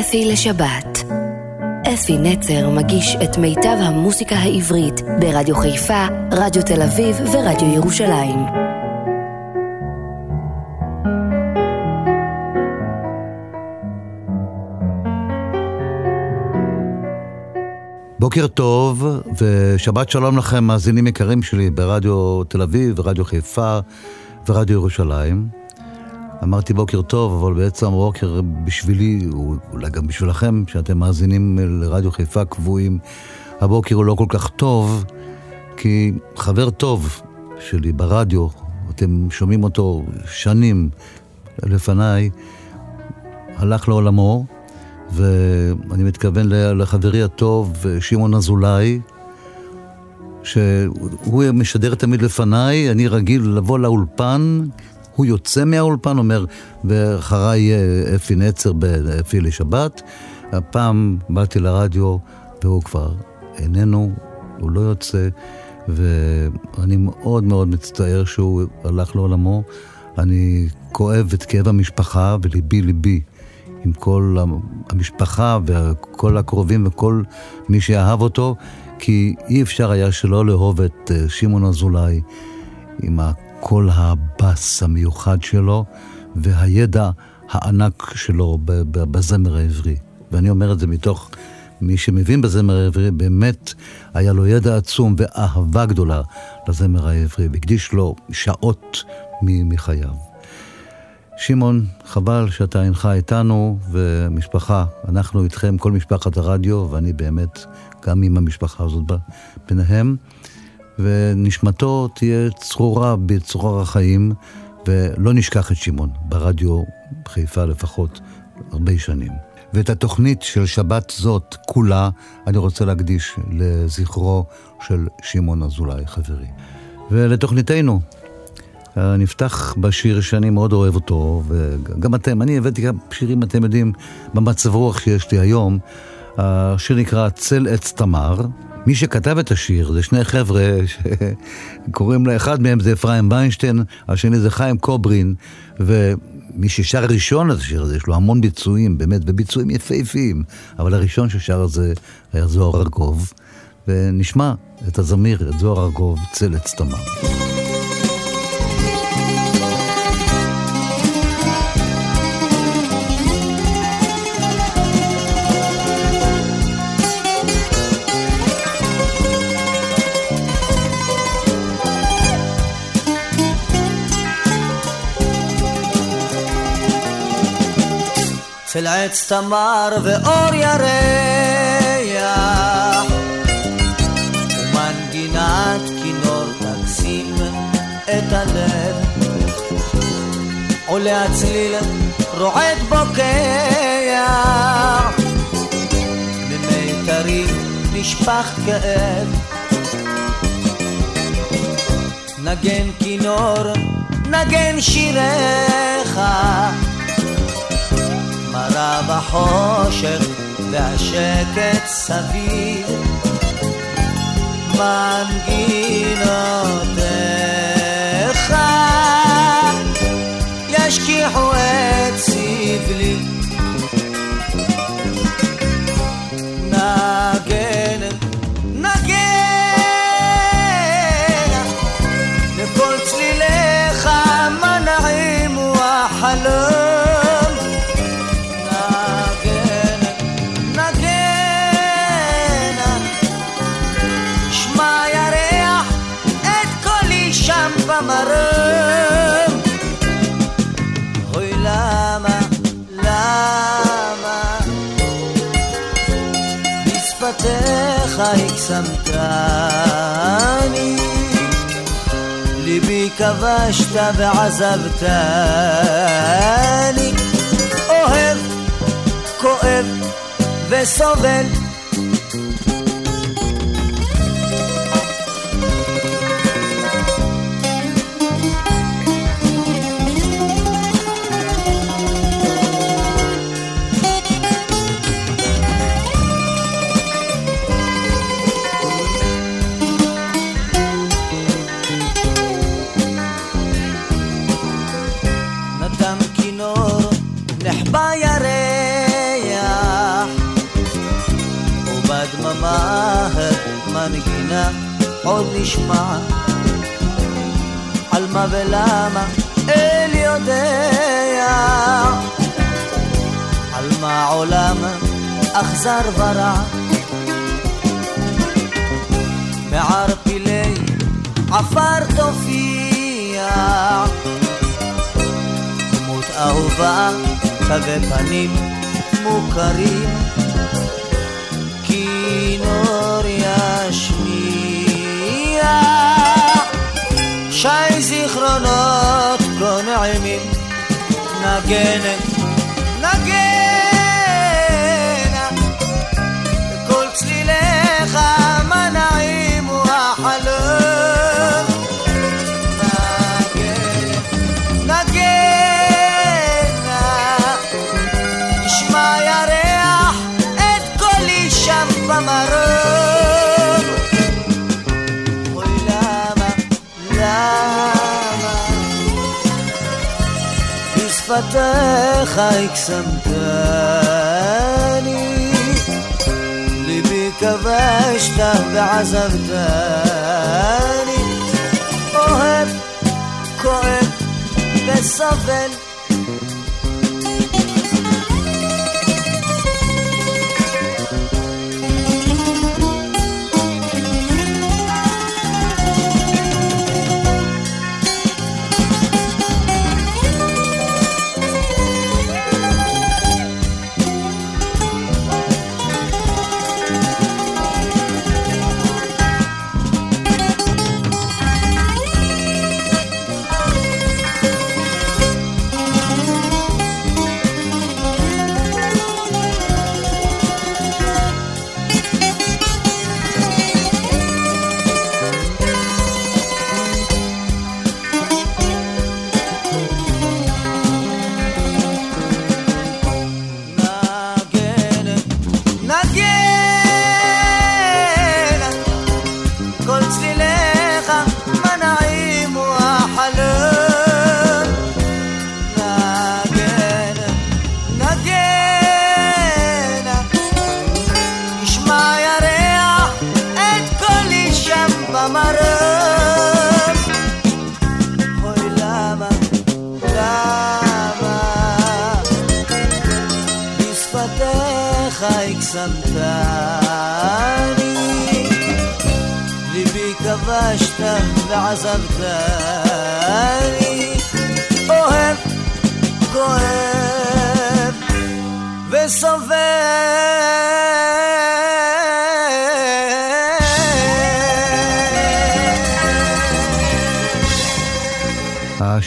אפי לשבת. אפי נצר מגיש את מיטב המוסיקה העברית ברדיו חיפה, רדיו תל אביב ורדיו ירושלים. בוקר טוב ושבת שלום לכם, מאזינים יקרים שלי ברדיו תל אביב ורדיו חיפה ורדיו ירושלים. אמרתי בוקר טוב, אבל בעצם בוקר בשבילי, אולי גם בשבילכם, שאתם מאזינים לרדיו חיפה קבועים, הבוקר הוא לא כל כך טוב, כי חבר טוב שלי ברדיו, אתם שומעים אותו שנים לפניי, הלך לעולמו, ואני מתכוון לחברי הטוב שמעון אזולאי, שהוא משדר תמיד לפניי, אני רגיל לבוא לאולפן, הוא יוצא מהאולפן, אומר, ואחריי יהיה אפי נצר באפי לשבת. הפעם באתי לרדיו, והוא כבר איננו, הוא לא יוצא, ואני מאוד מאוד מצטער שהוא הלך לעולמו. אני כואב את כאב המשפחה, וליבי ליבי עם כל המשפחה וכל הקרובים וכל מי שאהב אותו, כי אי אפשר היה שלא לאהוב את אה, שמעון אזולאי עם הקול הבס המיוחד שלו והידע הענק שלו בזמר העברי. ואני אומר את זה מתוך מי שמבין בזמר העברי, באמת היה לו ידע עצום ואהבה גדולה לזמר העברי, והקדיש לו שעות מחייו. שמעון, חבל שאתה אינך איתנו, ומשפחה, אנחנו איתכם, כל משפחת הרדיו, ואני באמת גם עם המשפחה הזאת ביניהם, ונשמתו תהיה צרורה בצרור החיים, ולא נשכח את שמעון, ברדיו חיפה לפחות הרבה שנים. ואת התוכנית של שבת זאת כולה, אני רוצה להקדיש לזכרו של שמעון אזולאי, חברי. ולתוכניתנו, נפתח בשיר שאני מאוד אוהב אותו, וגם אתם, אני הבאתי גם שירים, אתם יודעים, במצב רוח שיש לי היום. השיר נקרא צל עץ תמר. מי שכתב את השיר זה שני חבר'ה שקוראים לאחד מהם זה אפרים ביינשטיין, השני זה חיים קוברין, ומי ששר ראשון את השיר הזה, יש לו המון ביצועים, באמת, וביצועים יפהפיים, אבל הראשון ששר את זה היה זוהר ארגוב, ונשמע את הזמיר, את זוהר ארגוב, צל עץ תמר. של עץ תמר ואור ירח. ומנגינת כינור תקסים את הלב. עולה הצליל רועד בוקע. במיתרים נשפך כאב. נגן כינור נגן שיריך מרה בחושך והשקט סביב. מנגינותיך ישכיחו את סבלי כבשת ועזבתני אוהב, כואב וסובל עוד נשמע. על מה ולמה אל יודע. על מה עולם אכזר ורע. מערפילי עפר תופיע. דמות אהובה תווי פנים מוכרים نقنعمي ناجنك בשפתיך הקסמתני. ליבי כבשת ועזבתני. אוהב, כואב וסובל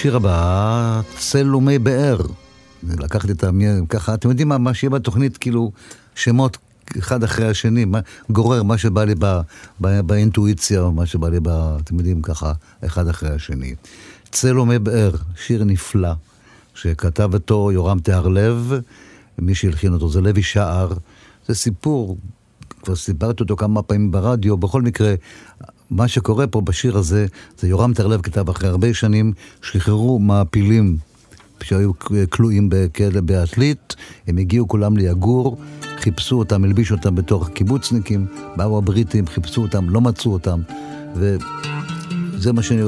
השיר הבא, צלומי באר. לקחתי את ה... ככה, אתם יודעים מה, מה שיהיה בתוכנית, כאילו, שמות אחד אחרי השני, מה, גורר מה שבא לי ב, ב, באינטואיציה, מה שבא לי, ב, אתם יודעים, ככה, אחד אחרי השני. צלומי באר, שיר נפלא, שכתב אותו יורם תיארלב, מי שהלחין אותו זה לוי שער. זה סיפור, כבר סיפרתי אותו כמה פעמים ברדיו, בכל מקרה, מה שקורה פה בשיר הזה, זה יורם תיארלב כתב אחרי הרבה שנים, שחררו מעפילים שהיו כלואים בכלא בעתלית, הם הגיעו כולם ליגור, חיפשו אותם, הלבישו אותם בתור קיבוצניקים, באו הבריטים, חיפשו אותם, לא מצאו אותם, וזה מה שאני...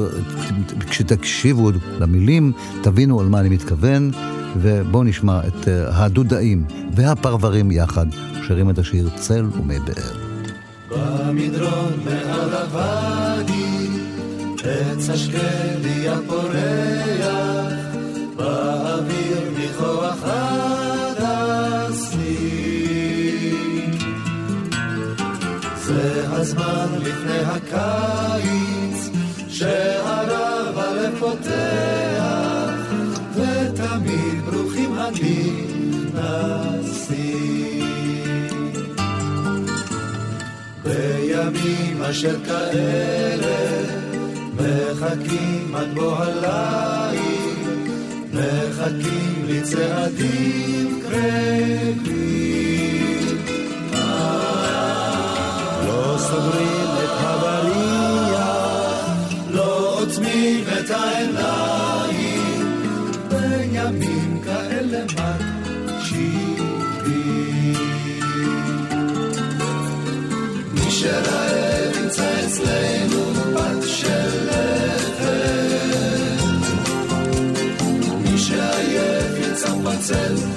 כשתקשיבו למילים, תבינו על מה אני מתכוון, ובואו נשמע את אה, הדודאים והפרברים יחד, שרים את השיר צל ומי באר. במדרון מעל הוואדי, עץ השקדיה פורח, באוויר ניחוח הדסים. זה הזמן לפני הקיץ, שהרב הלב פותח, ותמיד ברוכים הנכנסים. בימים אשר כאלה מחכים עד בוא הליל, מחכים לצעדים קרבים. לא סוגרים את הבריח, לא עוצמים את העיניים, של האב ימצא אצלנו בת של אפר. מי שעייף יצא פצל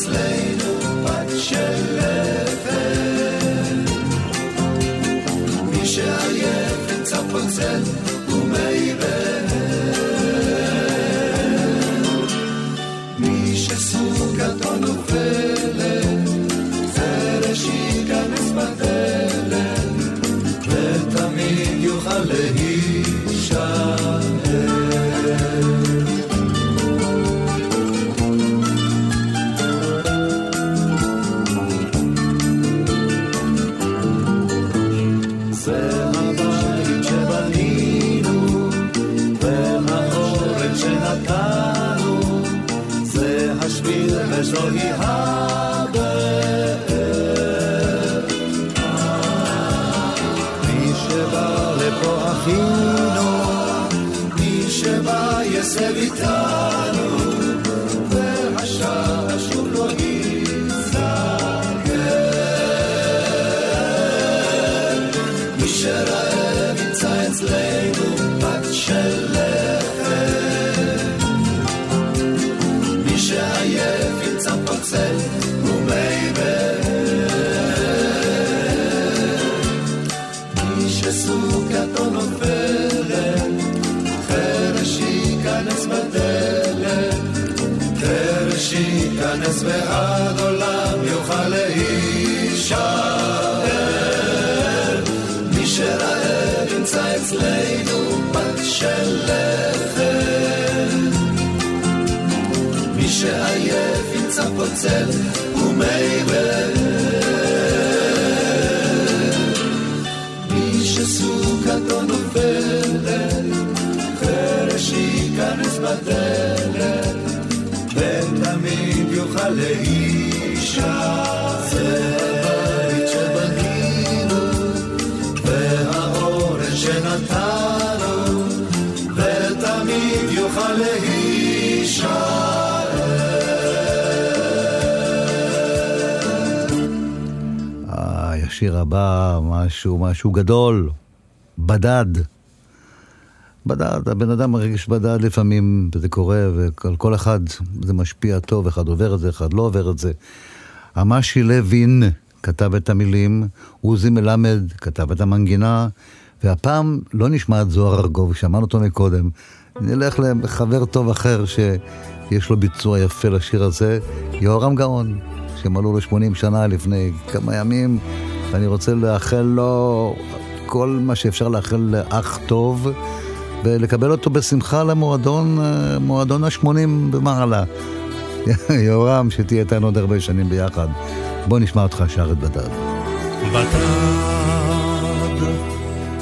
slain, but של לחם. מי שעייף ימצא פוצל ומי השיר הבא, משהו, משהו גדול, בדד. בדד, הבן אדם מרגיש בדד לפעמים, וזה קורה, ועל כל אחד זה משפיע טוב, אחד עובר את זה, אחד לא עובר את זה. המשי לוין כתב את המילים, עוזי מלמד כתב את המנגינה, והפעם לא נשמע את זוהר ארגוב, שמענו אותו מקודם. נלך לחבר טוב אחר שיש לו ביצוע יפה לשיר הזה, יהורם גאון, שמלאו לו 80 שנה לפני כמה ימים, ואני רוצה לאחל לו כל מה שאפשר לאחל לאח טוב. ולקבל אותו בשמחה למועדון, מועדון ה-80 במעלה. יורם, שתהיה איתנו עוד הרבה שנים ביחד. בוא נשמע אותך שר את בדד. בדד,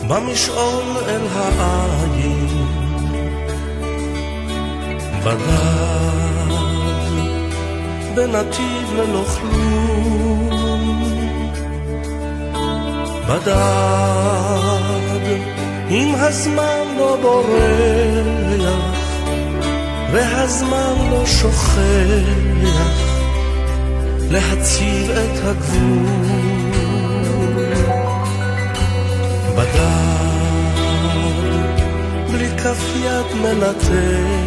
במשעול אל העין. בדד, בנתיב ללא כלום. בדד, אם הזמן לא בורח, והזמן לא שוכח, להציב את הגבול. בדד, בלי כף יד מלטפת,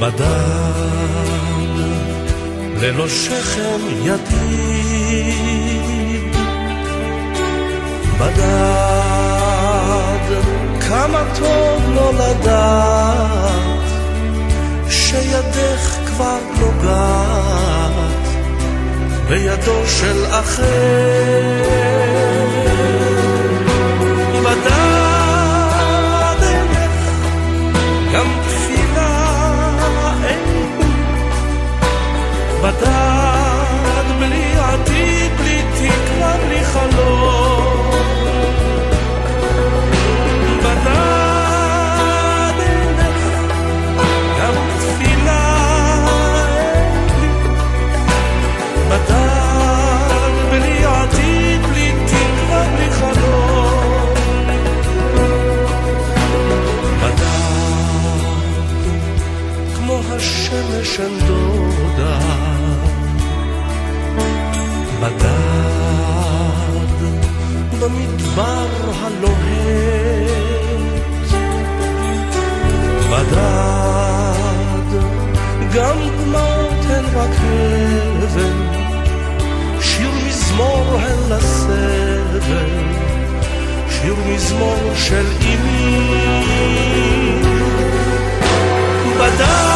בדד, ללא שכם ידיד. בדד, כמה טוב לא לדעת שידך כבר נוגעת בידו של אחר. בדד בלי עתיד, בלי תקווה, בלי חלום. בדד גם תפילה. בדד בלי עתיד, בלי תקווה, בלי חלום. בדד כמו השמש אין בדד במדבר הלוהט. בדד גם דמעות הן רק הבל, שיר מזמור הן לסבל, שיר מזמור של אמי. בדד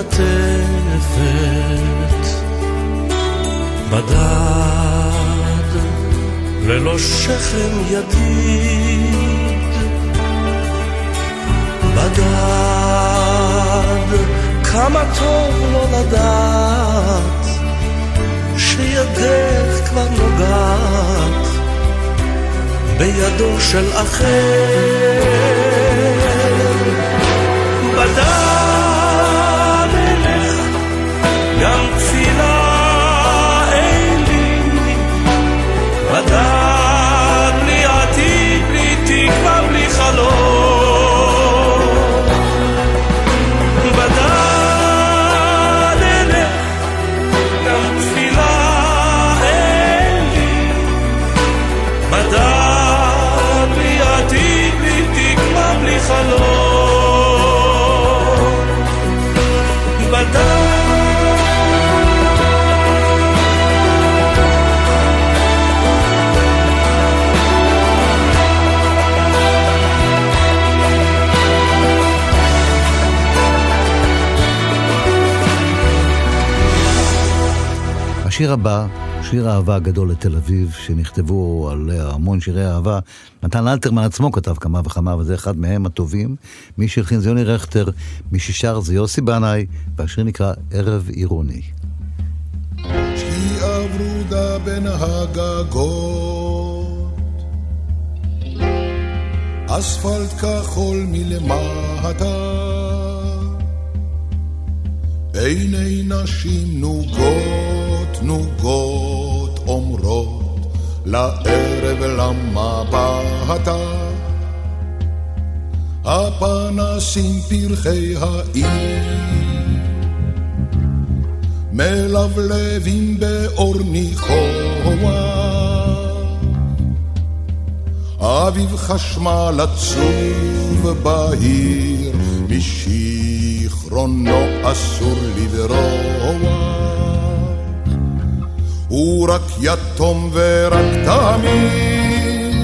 מלטפת בדד ללא שכם ידיד. בדד כמה טוב לא לדעת שידך כבר נוגעת בידו של אחר. השיר הבא, שיר האהבה הגדול לתל אביב, שנכתבו עליה המון שירי אהבה. נתן אלתרמן עצמו כתב כמה וכמה, וזה אחד מהם הטובים. מי שהלחין זה יוני רכטר, מי ששר זה יוסי בנאי, והשיר נקרא ערב עירוני. ורודה בין הגגות, אספלט כחול מלמטה, עיני נשים נוגות נוגות אומרות לערב למבטה. הפנסים פרחי העיר מלבלבים באור ניחוח. אביב חשמל עצוב בהיר, משיכרונו אסור לברוח. הוא רק יתום ורק תמיד,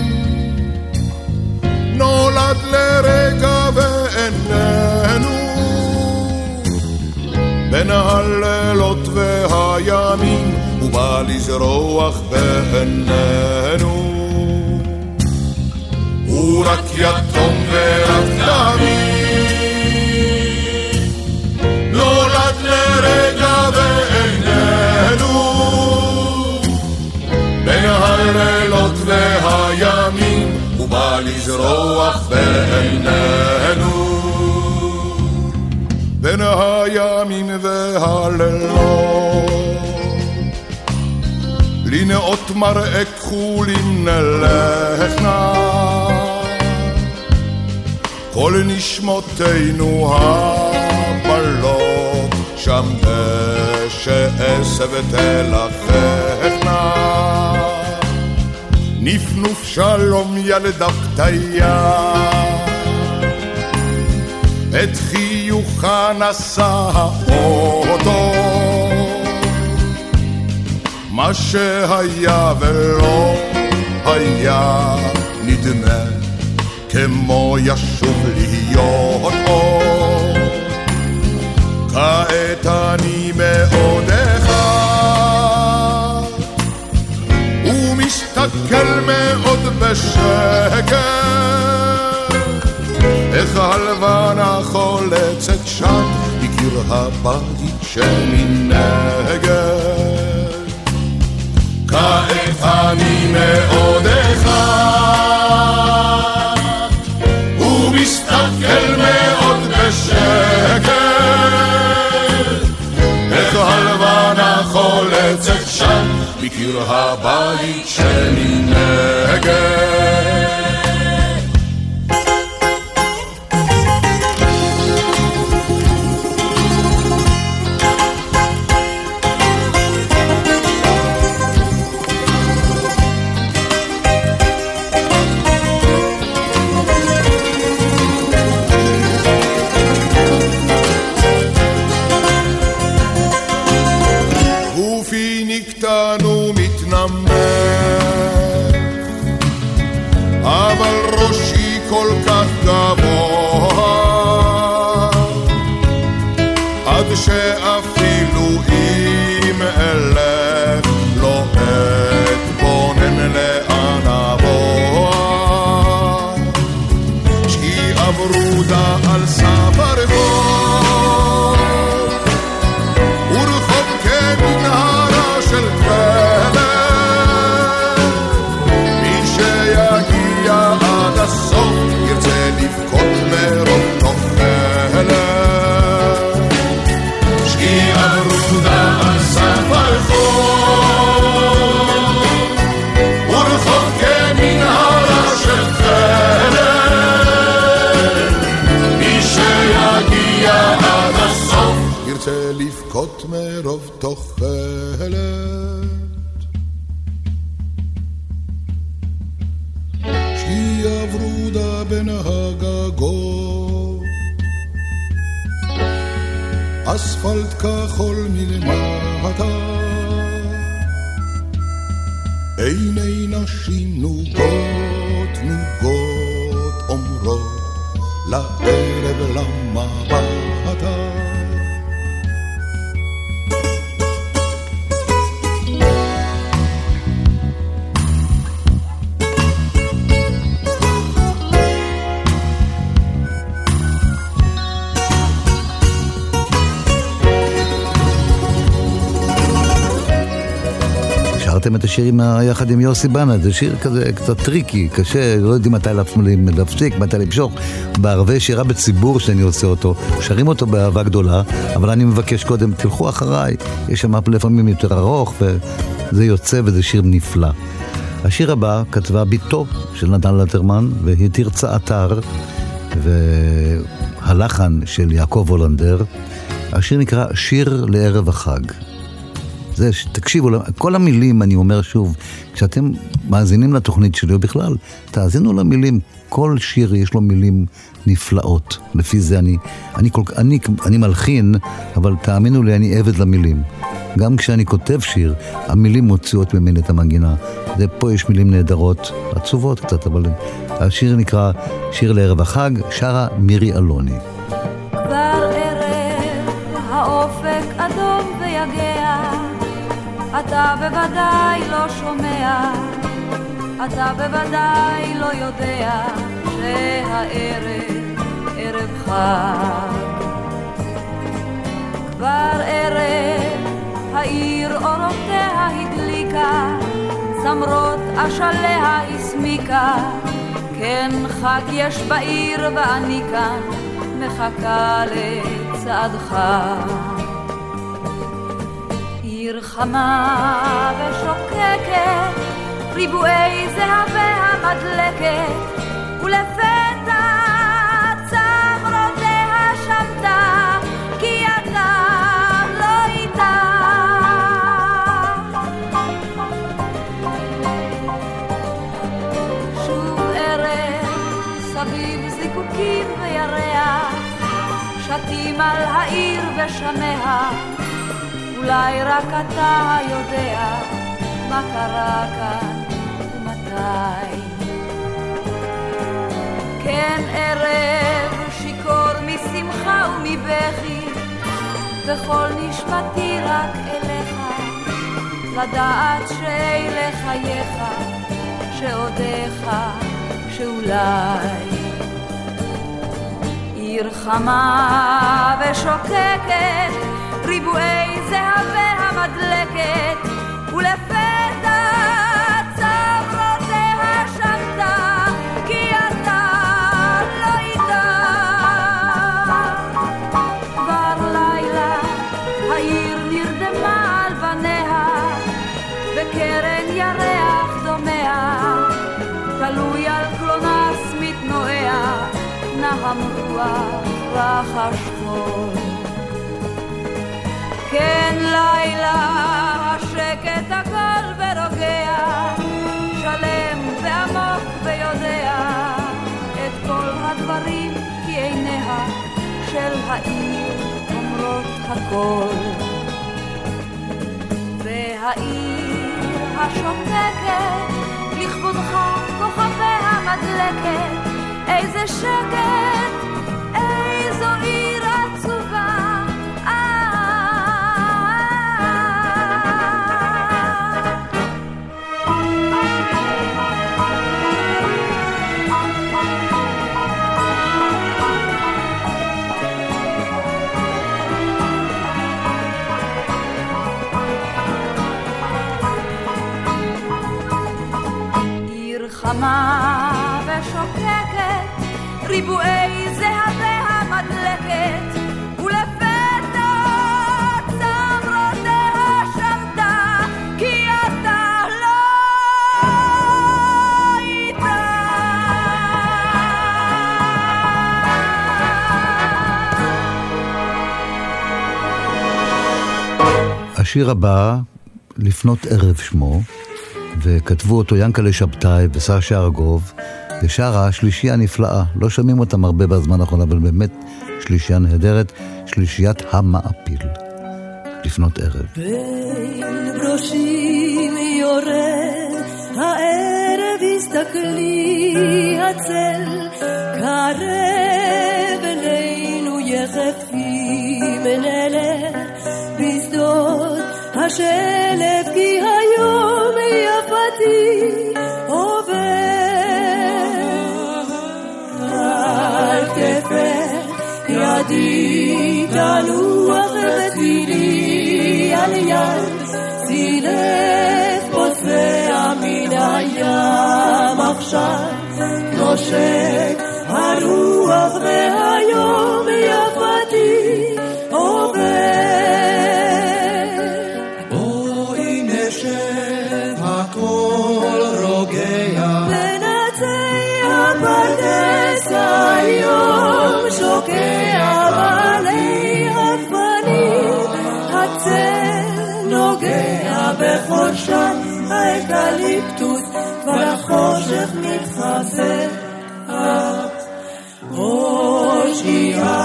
נולד לרגע ואיננו. בין הלילות והימים, הוא בא לזרוח בעינינו. הוא רק יתום ורק תמיד, הוא בא לזרוח בעינינו. בין הימים והלילות. לנאות מראה כחולים נלך נא, כל נשמותינו הבלות, שם דשא עשב תלככנה. נפנוף שלום ילדה פתיה את חיוכה נשא האוטו. מה שהיה ולא היה נדמה כמו ישוב להיות עוד. כעת אני מאוד ומסתכל מאוד בשקט איך הלבנה חולצת שם מקיר הבית שמנגד. כעת אני מאוד אחד, ומסתכל מאוד בשקט, איך הלבנה חולצת שם מקיר הבית שמנגד. השיר עם, יחד עם יוסי בנאי, זה שיר כזה קצת טריקי, קשה, לא יודעים מתי להפסיק, מתי למשוך. בערבי שירה בציבור שאני עושה אותו, שרים אותו באהבה גדולה, אבל אני מבקש קודם, תלכו אחריי, יש שם לפעמים יותר ארוך, וזה יוצא וזה שיר נפלא. השיר הבא כתבה בתו של נתן אלתרמן, והיא תרצה אתר, והלחן של יעקב הולנדר. השיר נקרא שיר לערב החג. זה, תקשיבו, כל המילים, אני אומר שוב, כשאתם מאזינים לתוכנית שלי, או בכלל, תאזינו למילים. כל שיר יש לו מילים נפלאות. לפי זה אני, אני, כל, אני, אני מלחין, אבל תאמינו לי, אני עבד למילים. גם כשאני כותב שיר, המילים מוציאות ממני את המנגינה. ופה יש מילים נהדרות, עצובות קצת, אבל השיר נקרא שיר לערב החג, שרה מירי אלוני. אתה בוודאי לא שומע, אתה בוודאי לא יודע שהערב ערב חג. כבר ערב העיר אורותיה הדליקה, צמרות אשליה הסמיקה, כן חג יש בעיר ואני כאן מחכה לצעדך. עיר חמה ושוקקת, ריבועי זהבי המדלקת, ולפתע צמרותיה שמתה, כי אתה לא איתה. שוב ערב, סביב זיקוקים וירח, שתים על העיר ושמיה. אולי רק אתה יודע מה קרה כאן ומתי. כן ערב שיכור משמחה ומבכי, וכל נשמתי רק אליך, לדעת שאלה חייך, שעודיך, שאולי. עיר חמה ושוקקת ריבועי זהבי המדלקת, ולפתע צברותיה שמתה, כי אתה לא איתה. כבר לילה העיר נרדמה על בניה, וקרן ירח דומע, תלוי על קלונס מתנועע, נהם רוח רחש כן לילה, השקט הכל ורוגע, שלם ועמוק ויודע את כל הדברים, כי עיניה של העיר אומרות הכל. והעיר השותקת, לכבודך כוכביה מדלקת, איזה שקט, ריבועי זהבי המדלקת, השיר הבא, לפנות ערב שמו, וכתבו אותו ינקלה שבתאי וסשה ארגוב, ושרה שלישייה נפלאה. לא שומעים אותם הרבה בזמן האחרון, אבל באמת שלישייה נהדרת, שלישיית המעפיל. לפנות ערב. בין ברושים יורד, הערב הסתכלי הצל, קרב אלינו יחפים נלך בשדות השלף, כי היום ידי תנוח ותהילי על יד, צילך פוסע מן הים עכשיו, נושק הרוח והיום יפתי נוגע בחושן האקליפטוס, כבר החושך מתחזק. הושיעה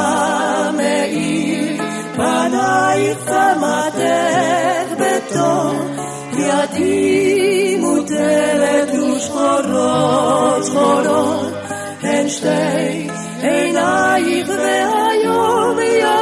מאיר פנייך צמתך בתור ידי מוטלת ושחורות שחורות הן שתי עינייך והיום יפתי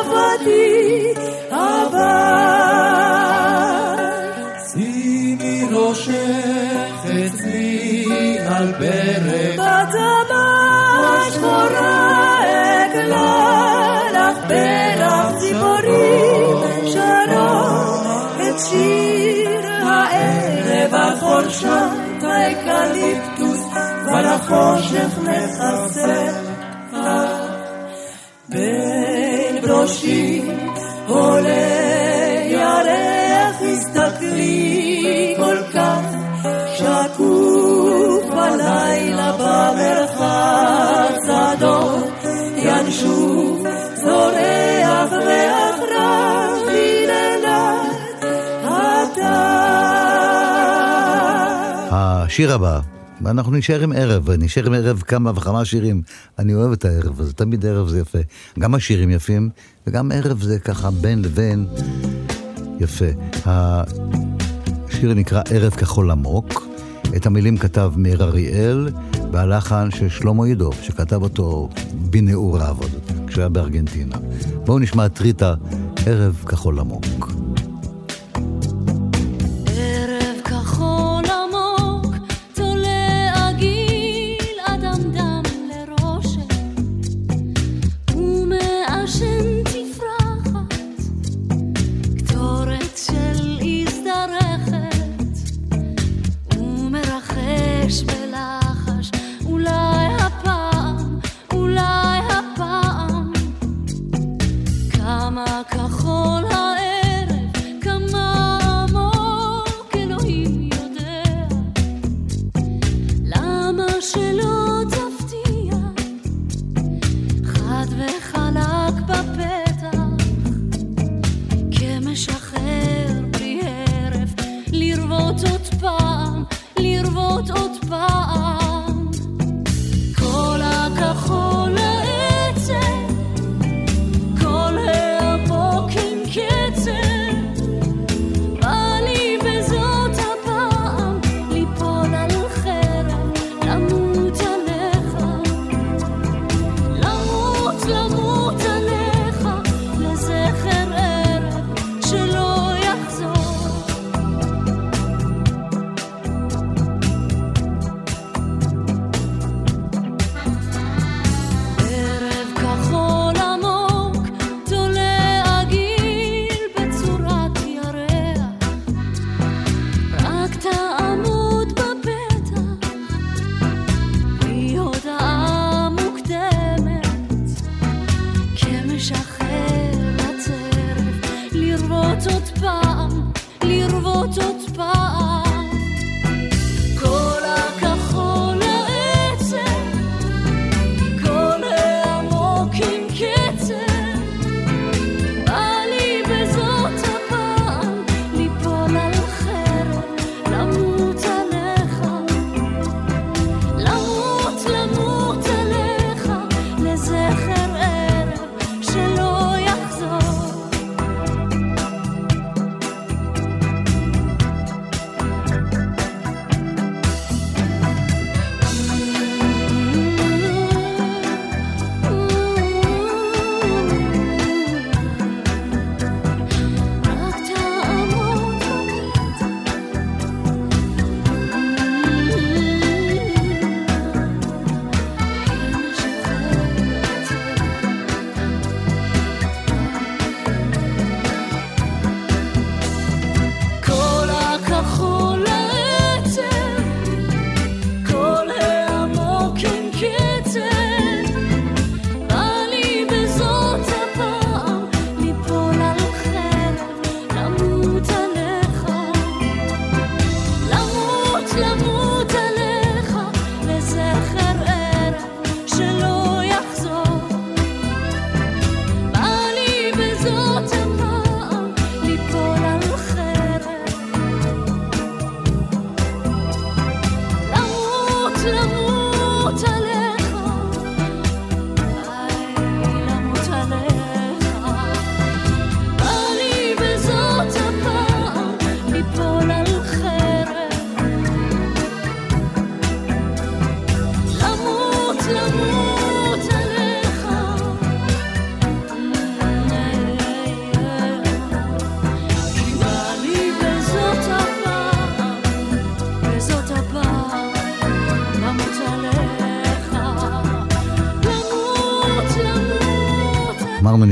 שימי ראשך אצלי על ברך בתמה שחורה אגלה לך פרח ציפורים שרות את שיר הערב החורשת האקליפטוס כבר החושך מכסה בין ברושים עולה השיר הבא, ואנחנו נשאר עם ערב, נשאר עם ערב כמה וכמה שירים. אני אוהב את הערב הזה, תמיד ערב זה יפה. גם השירים יפים, וגם ערב זה ככה בין לבין יפה. השיר נקרא ערב כחול עמוק. את המילים כתב מאיר אריאל, והלחן של שלמה ידוב, שכתב אותו בנעוריו עוד, כשהוא היה בארגנטינה. בואו נשמע את ריטה, ערב כחול עמוק.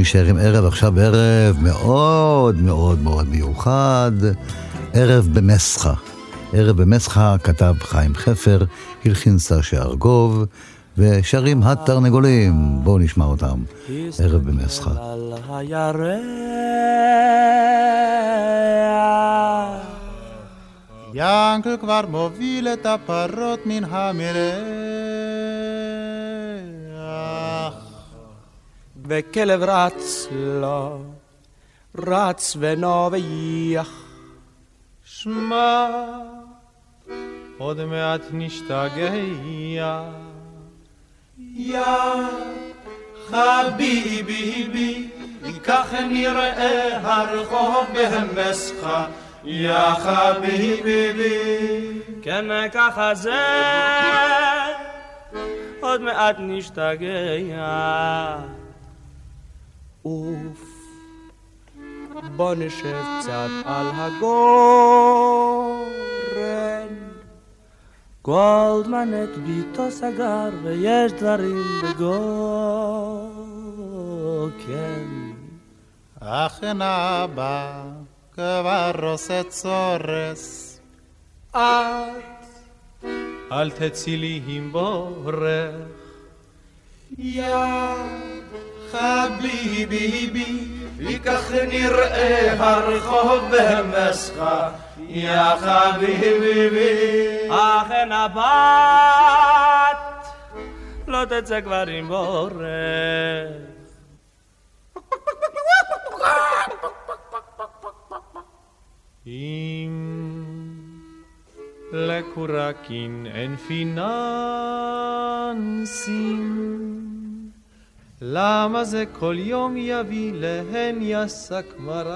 נשאר עם ערב, עכשיו ערב מאוד מאוד מאוד מיוחד, ערב במסחה. ערב במסחה כתב חיים חפר, הלחין סשה ארגוב, ושרים התרנגולים. בואו נשמע אותם. ערב במסחה. ינקל כבר מוביל את הפרות מן המרח. וכלב רץ לו, רץ ונובח. שמע, עוד מעט נשתגע. יא חביבי, כך נראה הרחוב במסחה. יא חביבי. כן, ככה זה, עוד מעט נשתגע. אוף, בוא נשב קצת על הגורן. גולדמן את ביתו סגר, ויש דברים בגוקן. אכן אבא כבר עושה צורס. את אל תצאי לי עם בורך. יא חביבי, וכך נראה הרחוב במסחה. יא חביבי. אכן הבת לא תצא כבר עם בורך. אם לקורקין אין פיננסים, למה זה כל יום יביא להן יסק מרנסים?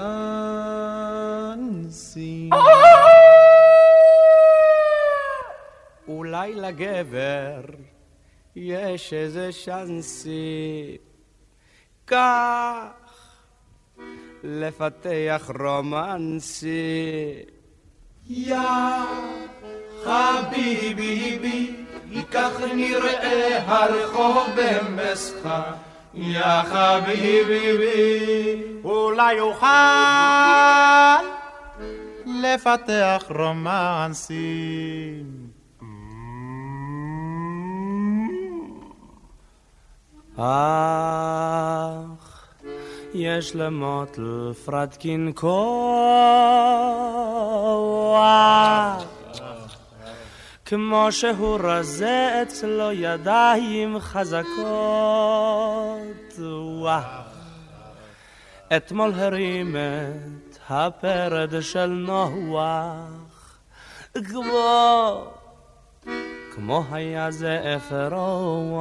אולי לגבר יש איזה שאנסי, כך לפתח רומנסי. יא חביבי, כך נראה הרחוב במסחה. יא חביבי, אולי אוכל לפתח רומנסים. אך יש למוטל פרדקין כוח כמו שהוא רזה אצלו ידיים חזקות אתמול הרים את הפרד של נוח כמו כמו היה זה אפרוח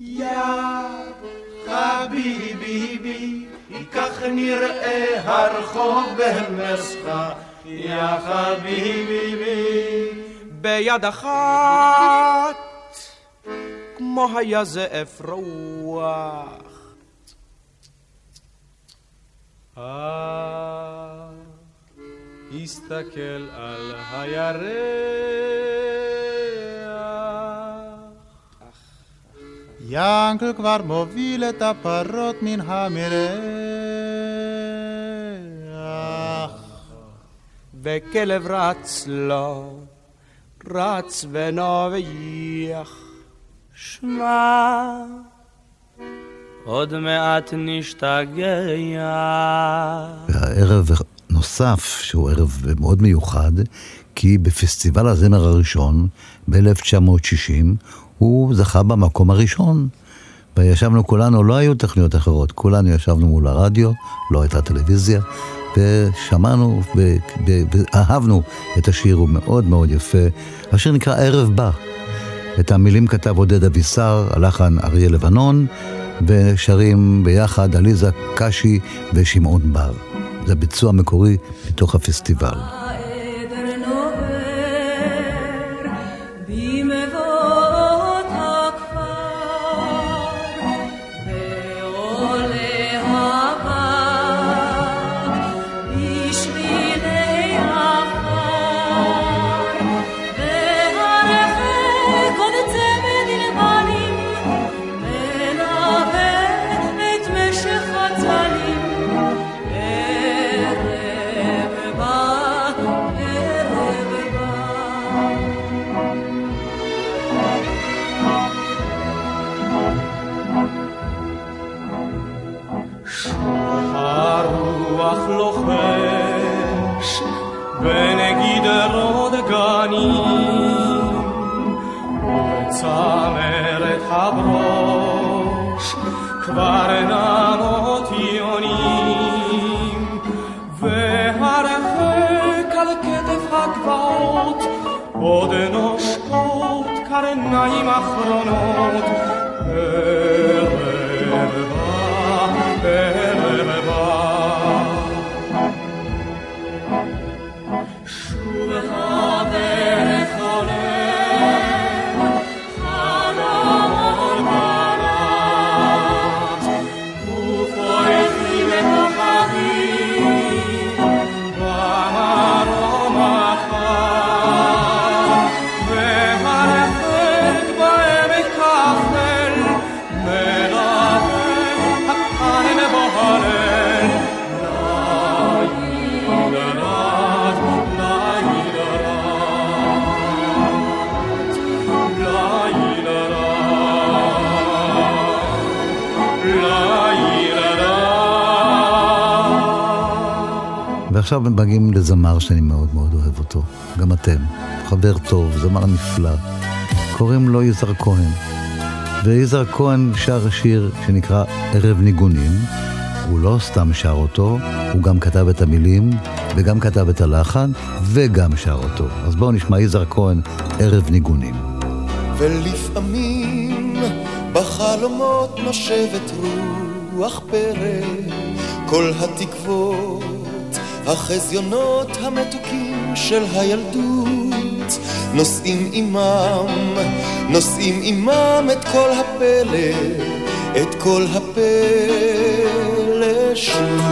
יא חביבי, כך נראה הרחוב במסחה. יא חביבי, ביד אחת כמו היה זאב רוח. אה, הסתכל על הירח. ינקל כבר מוביל את הפרות מן המרח. וכלב רץ לו, רץ ונובח. שמע, עוד מעט נשתגע. והערב נוסף, שהוא ערב מאוד מיוחד, כי בפסטיבל הזמר הראשון, ב-1960, הוא זכה במקום הראשון. וישבנו כולנו, לא היו תוכניות אחרות, כולנו ישבנו מול הרדיו, לא הייתה טלוויזיה, ושמענו ואהבנו את השיר, הוא מאוד מאוד יפה. השיר נקרא ערב בא. את המילים כתב עודד אבישר, הלחן אריה לבנון, ושרים ביחד עליזה קשי ושמעון בר. זה ביצוע מקורי מתוך הפסטיבל. ועכשיו הם מגיעים לזמר שאני מאוד מאוד אוהב אותו, גם אתם. חבר טוב, זמר נפלא. קוראים לו יזהר כהן. ויזהר כהן שר שיר שנקרא ערב ניגונים. הוא לא סתם שר אותו, הוא גם כתב את המילים, וגם כתב את הלחן, וגם שר אותו. אז בואו נשמע יזהר כהן, ערב ניגונים. ולפעמים בחלומות נושבת רוח פרא, כל התקוות החזיונות המתוקים של הילדות נושאים עימם, נושאים עימם את כל הפלא, את כל הפלא שוב.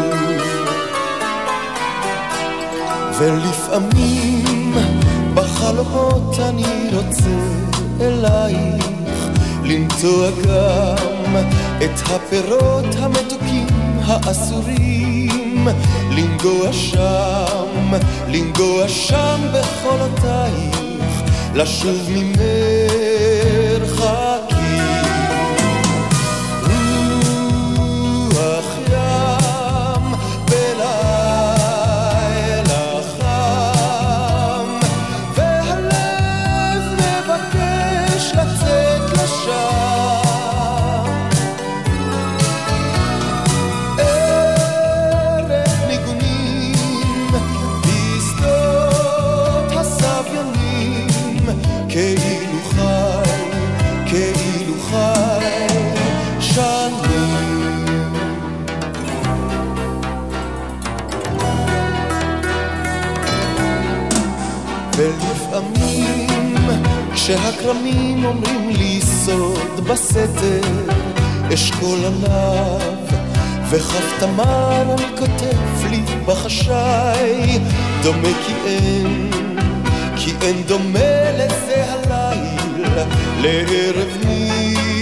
ולפעמים בחלומות אני רוצה אלייך למצוא גם את הפירות המתוקים האסורים לנגוע שם, לנגוע שם בחולותייך, לשוב ממרחק בסתר, אשכול עליו, וכף תמר כותב לי בחשאי, דומה כי אין, כי אין דומה לזה הליל, לערב ניגונים.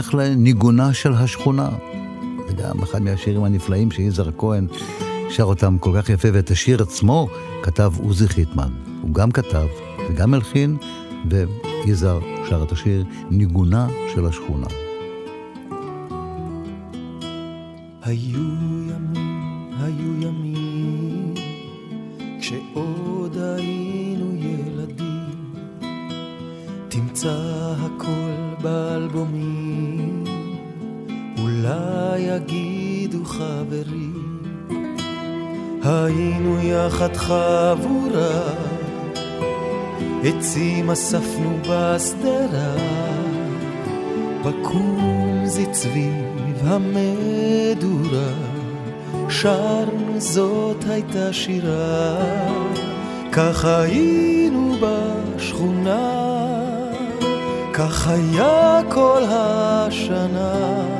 רוח נלך לניגונה של השכונה. זה גם אחד מהשירים הנפלאים שיזהר כהן שר אותם כל כך יפה, ואת השיר עצמו כתב עוזי חיטמן. הוא גם כתב וגם הלחין, ויזהר שר את השיר ניגונה של השכונה. היו ימים, היו ימים כשעוד היינו ילדים תמצא הכל באלבומים אולי יגידו חברים היינו יחד חבורה עצים אספנו בשדרה בקום זצביב המדורה שרנו זאת הייתה שירה כך היינו בשכונה כך היה כל השנה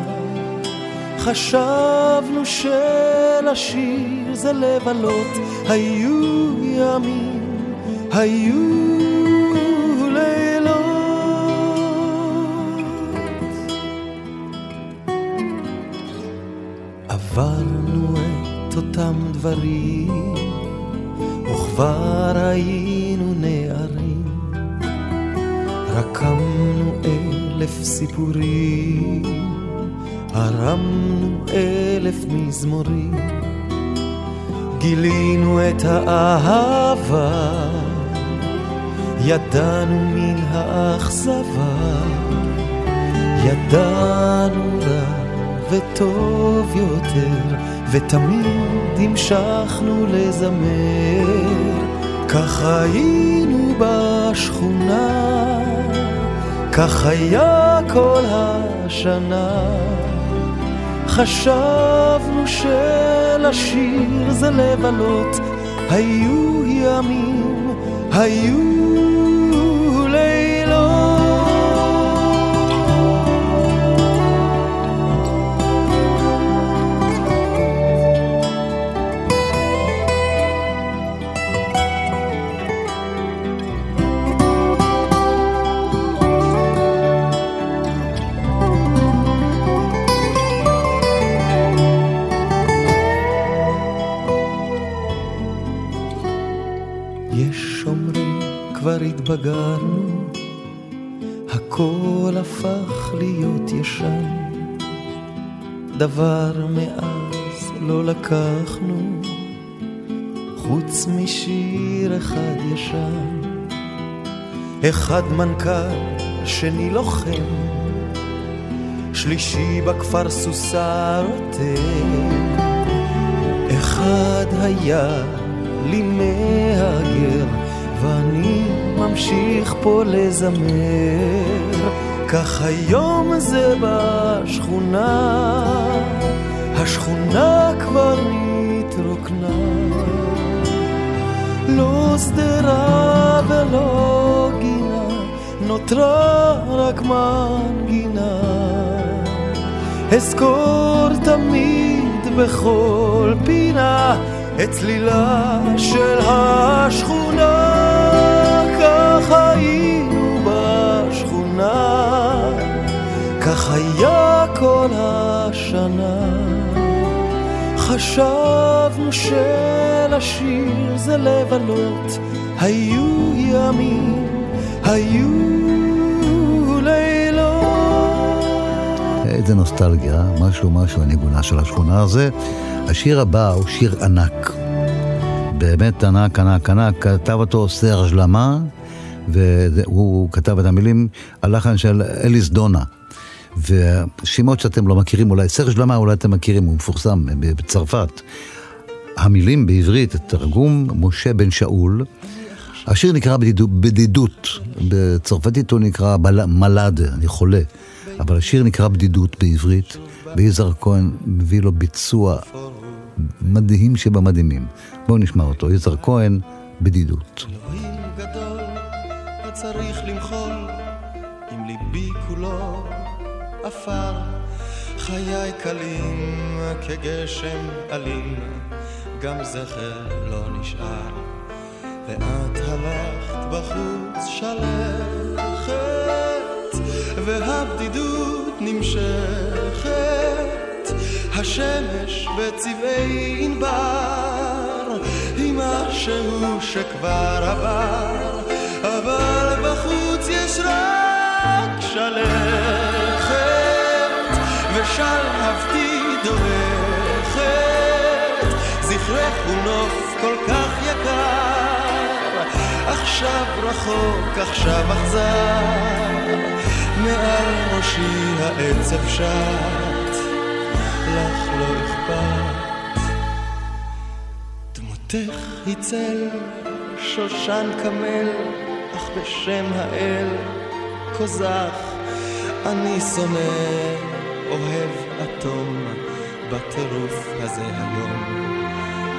חשבנו שלשיר זה לבלות היו ימים היו עברנו את אותם דברים, וכבר היינו נערים. רקמנו אלף סיפורים, הרמנו אלף מזמורים. גילינו את האהבה, ידענו מן האכזבה, ידענו רע. וטוב יותר, ותמיד המשכנו לזמר. כך היינו בשכונה, כך היה כל השנה. חשבנו שלשיר זה לבלות, היו ימים, היו התבגרנו, הכל הפך להיות ישן. דבר מאז לא לקחנו, חוץ משיר אחד ישן. אחד מנכ"ל, שני לוחם, שלישי בכפר סוסה רותם. אחד היה לי מהגר, ואני ממשיך פה לזמר, כך היום זה בשכונה, השכונה כבר התרוקנה. לא שדרה ולא גינה, נותרה רק מנגינה. אזכור תמיד בכל פינה את צלילה של השכונה. בשכונה, כך היה כל השנה. חשבנו שלשיר זה לבלות, היו ימים, היו לילות. איזה נוסטלגיה, משהו משהו הניגונה של השכונה הזה. השיר הבא הוא שיר ענק. באמת ענק, ענק, ענק, כתב אותו סרג' למה, והוא כתב את המילים, הלחן של אליס דונה. ושמות שאתם לא מכירים, אולי סרג' למה אולי אתם מכירים, הוא מפורסם בצרפת. המילים בעברית, תרגום משה בן שאול. השיר נקרא בדידות, בדידות. בצרפתית הוא נקרא מלאד, אני חולה. אבל השיר נקרא בדידות בעברית, ויזהר כהן מביא לו ביצוע מדהים שבמדהימים. בואו נשמע אותו, יזהר כהן, בדידות. צריך למחול, עם ליבי כולו עפר, חיי קלים כגשם אלים, גם זכר לא נשאר. ואת הלכת בחוץ שלכת, והבדידות נמשכת. השמש בצבעי ענבר, היא משהו שכבר עבר, יש רק שלכת, ושלהבתי דורכת, הוא נוף כל כך יקר, עכשיו רחוק, עכשיו אכזר, מעל ראשי העצב שט, לך לא אכפת. דמותך היא צל, שושן קמל, בשם האל, כוזך, אני שונא, אוהב אטום, בטירוף הזה היום.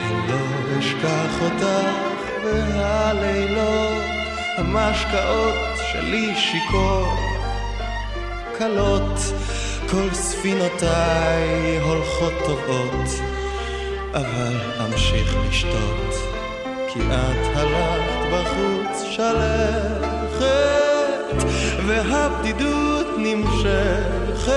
אני לא אשכח אותך והלילות, המשקאות שלי שיכור, קלות, כל ספינותיי הולכות טובות, אבל אמשיך לשתות, כי את הלכת בחוץ שלכת, והבדידות נמשכת,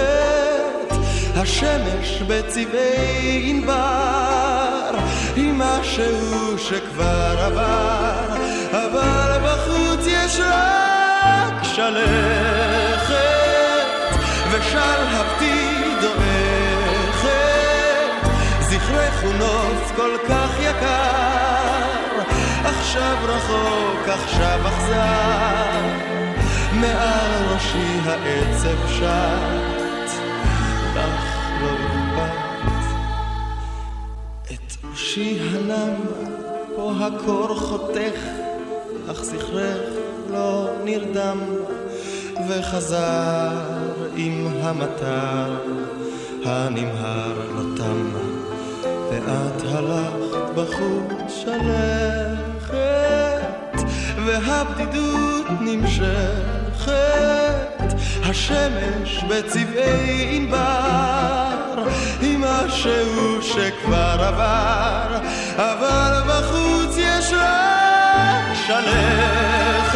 השמש בצבעי ענבר, היא משהו שכבר עבר, אבל בחוץ יש רק שלכת, ושלהבתי דועכת, זכרך הוא נוף כל כך יקר, עכשיו רחוק, עכשיו אכזר, מעל ראשי העצב שט, לך לא אכפת. את ראשי הנם, פה הקור חותך, אך זכרך לא נרדם, וחזר עם המטר הנמהר לא תם, ואת הלכת בחוץ שלכת, והבדידות נמשכת, השמש בצבעי ענבר, היא משהו שכבר עבר, אבל בחוץ יש רק שלכת,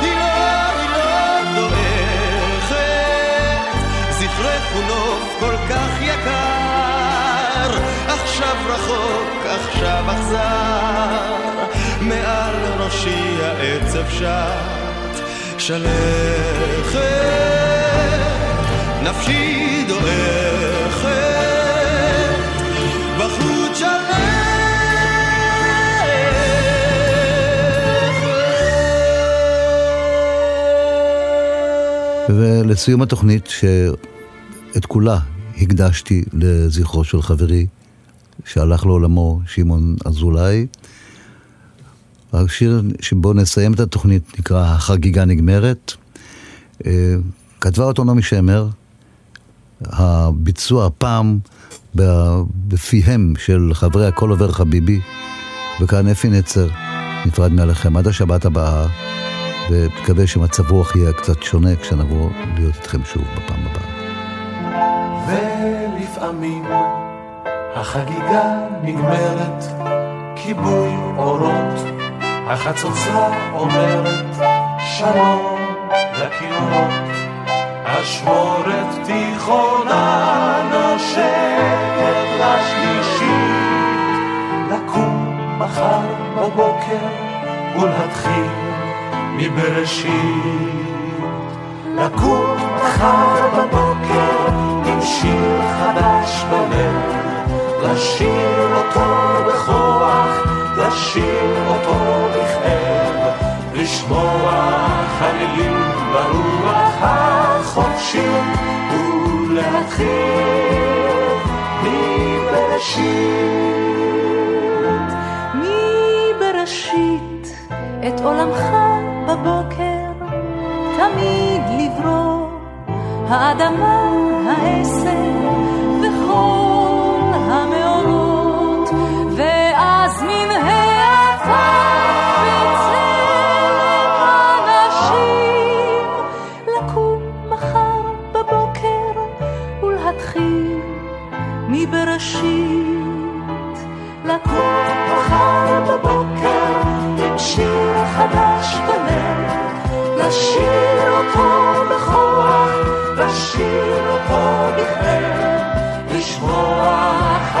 היא לא, היא לא דועכת, זכרך הוא כל כך יקר, עכשיו רחוק, עכשיו אכזר, מעל ראשי העצב שט, שלכת, נפשי דועכת, בחוץ ולסיום התוכנית, שאת כולה הקדשתי לזכרו של חברי, שהלך לעולמו, שמעון אזולאי. השיר שבו נסיים את התוכנית נקרא "החגיגה נגמרת". אה, כתבה אותו נעמי שמר, הביצוע הפעם בפיהם של חברי הכל עובר חביבי, וכאן אפי נצר נפרד מעליכם עד השבת הבאה, ומקווה שמצב רוח יהיה קצת שונה כשנבוא להיות איתכם שוב בפעם הבאה. ולפעמים החגיגה נגמרת, כיבוי אורות, החצוצה אומרת שלום לכינורות, אשמורת תיכונה נושקת לשלישית, לקום מחר בבוקר ולהתחיל מבראשית, לקום מחר בבוקר עם שיר חדש בלב, לשיר אותו בכוח, לשיר אותו לשמוע חלילים ברוח החופשית, ולהתחיל מבראשית. מבראשית את עולמך בבוקר, תמיד לברוא, האדמה, העשב וכל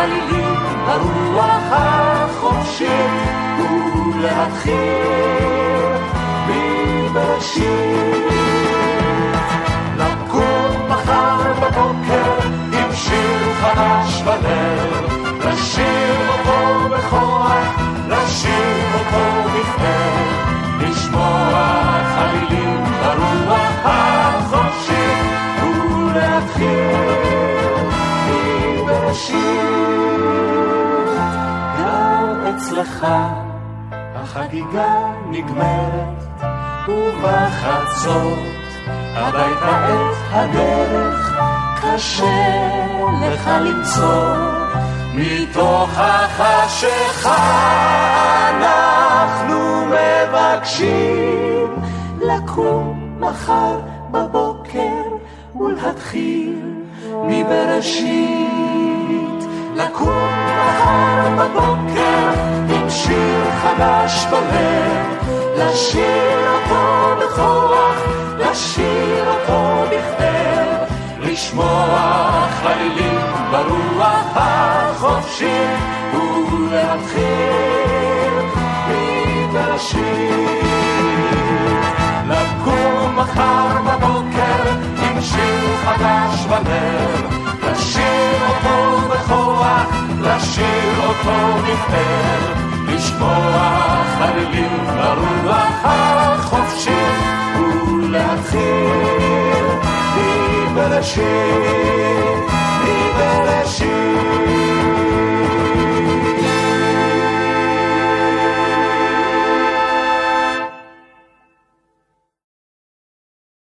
לשמוע חלילים ברוח החופשית, ולהתחיל מבראשית. אצלך החגיגה נגמרת, ובחצות הביתה את הדרך קשה לך למצוא. מתוך החשיכה אנחנו מבקשים לקום מחר בבוקר ולהתחיל מבראשית. לקום מחר בבוקר עם שיר חדש בלב, לשיר אותו בכוח, לשיר אותו בכתב, לשמוע חלילים ברוח החופשי ולהתחיל מבראשית. לקום מחר בבוקר עם שיר חדש בלב, לשיר אותו בכוח, לשיר אותו בכתב, לשמוע חלילים ברוח החופשי ולהתחיל מבראשית, מבראשית.